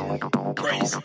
Grace.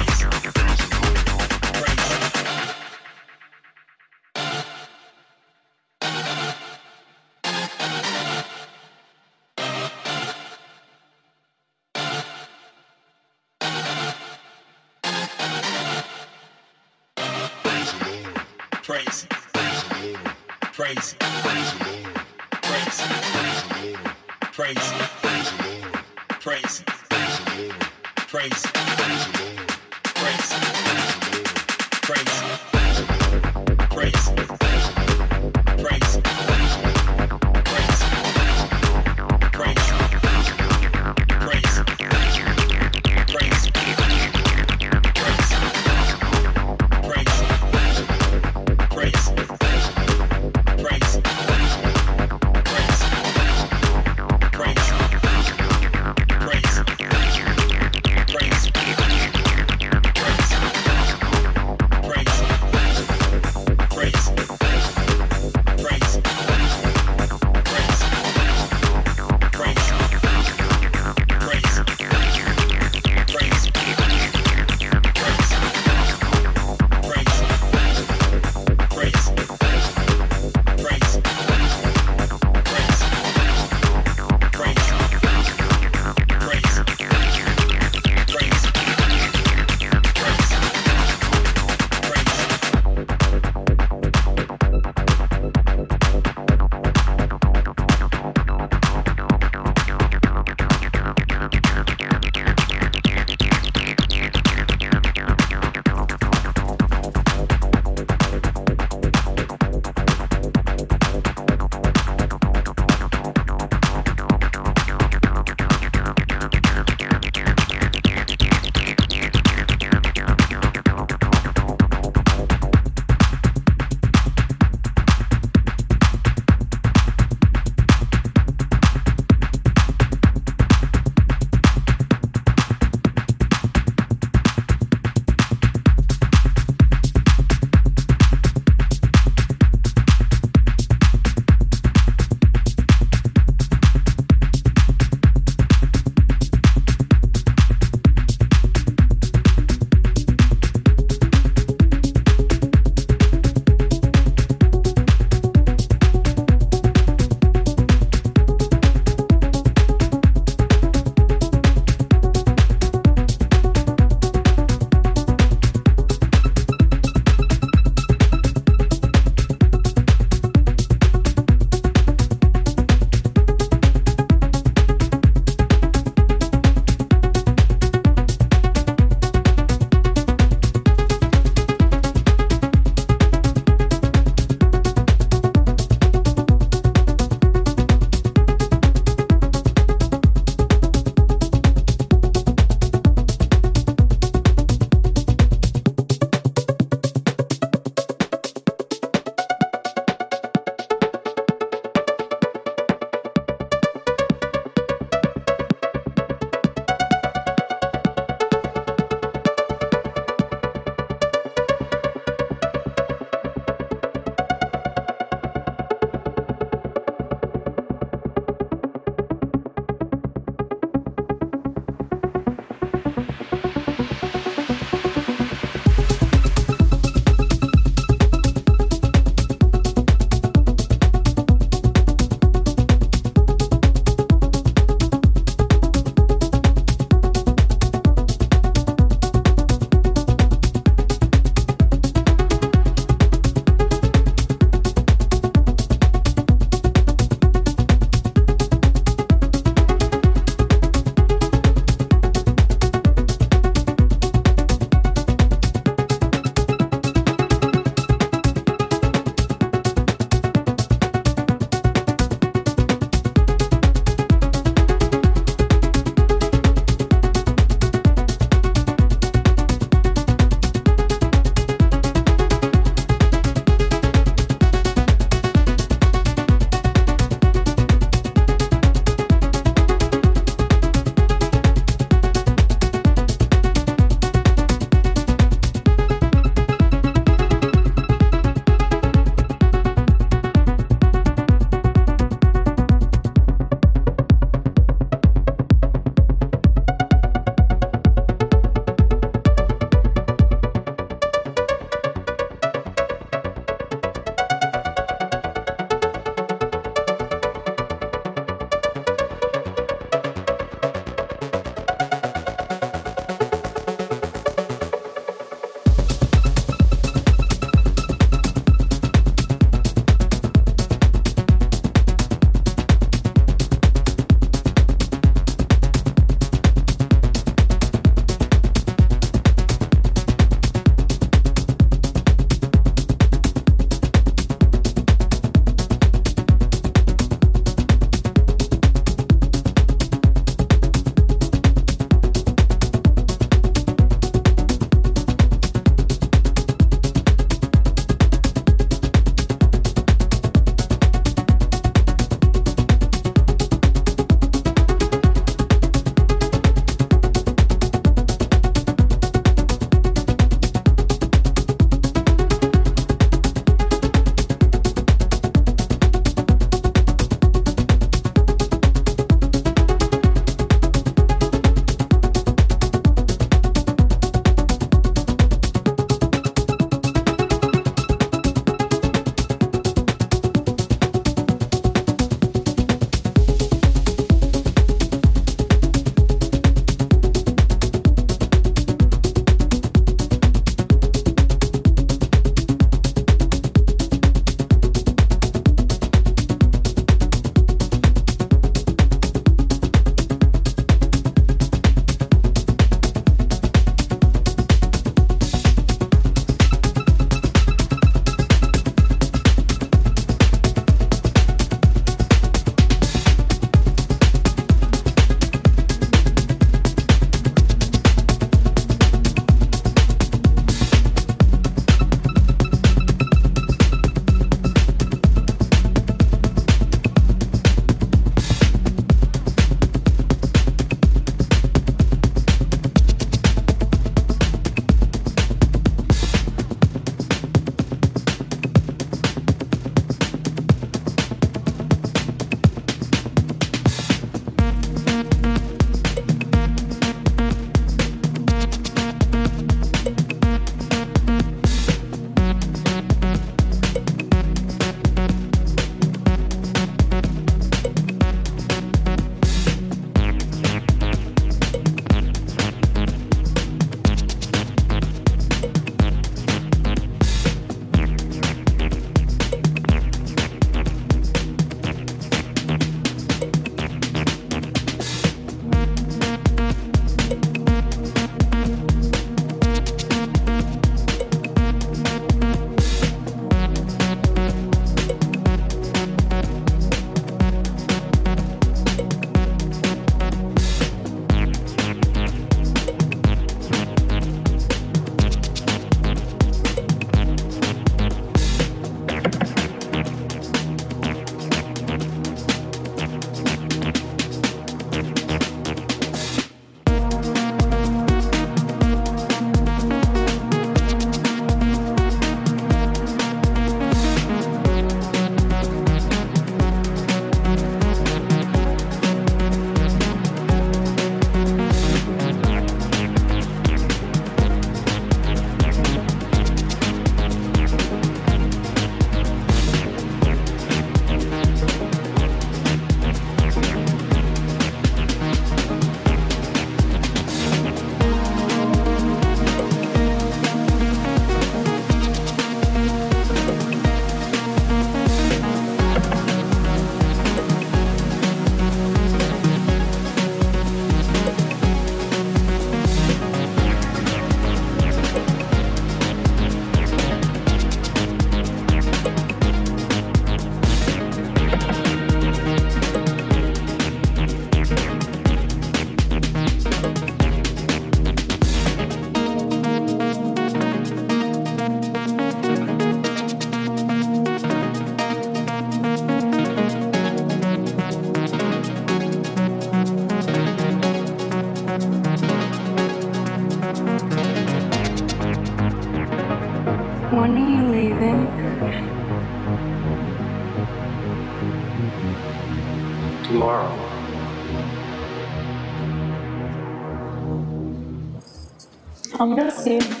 You.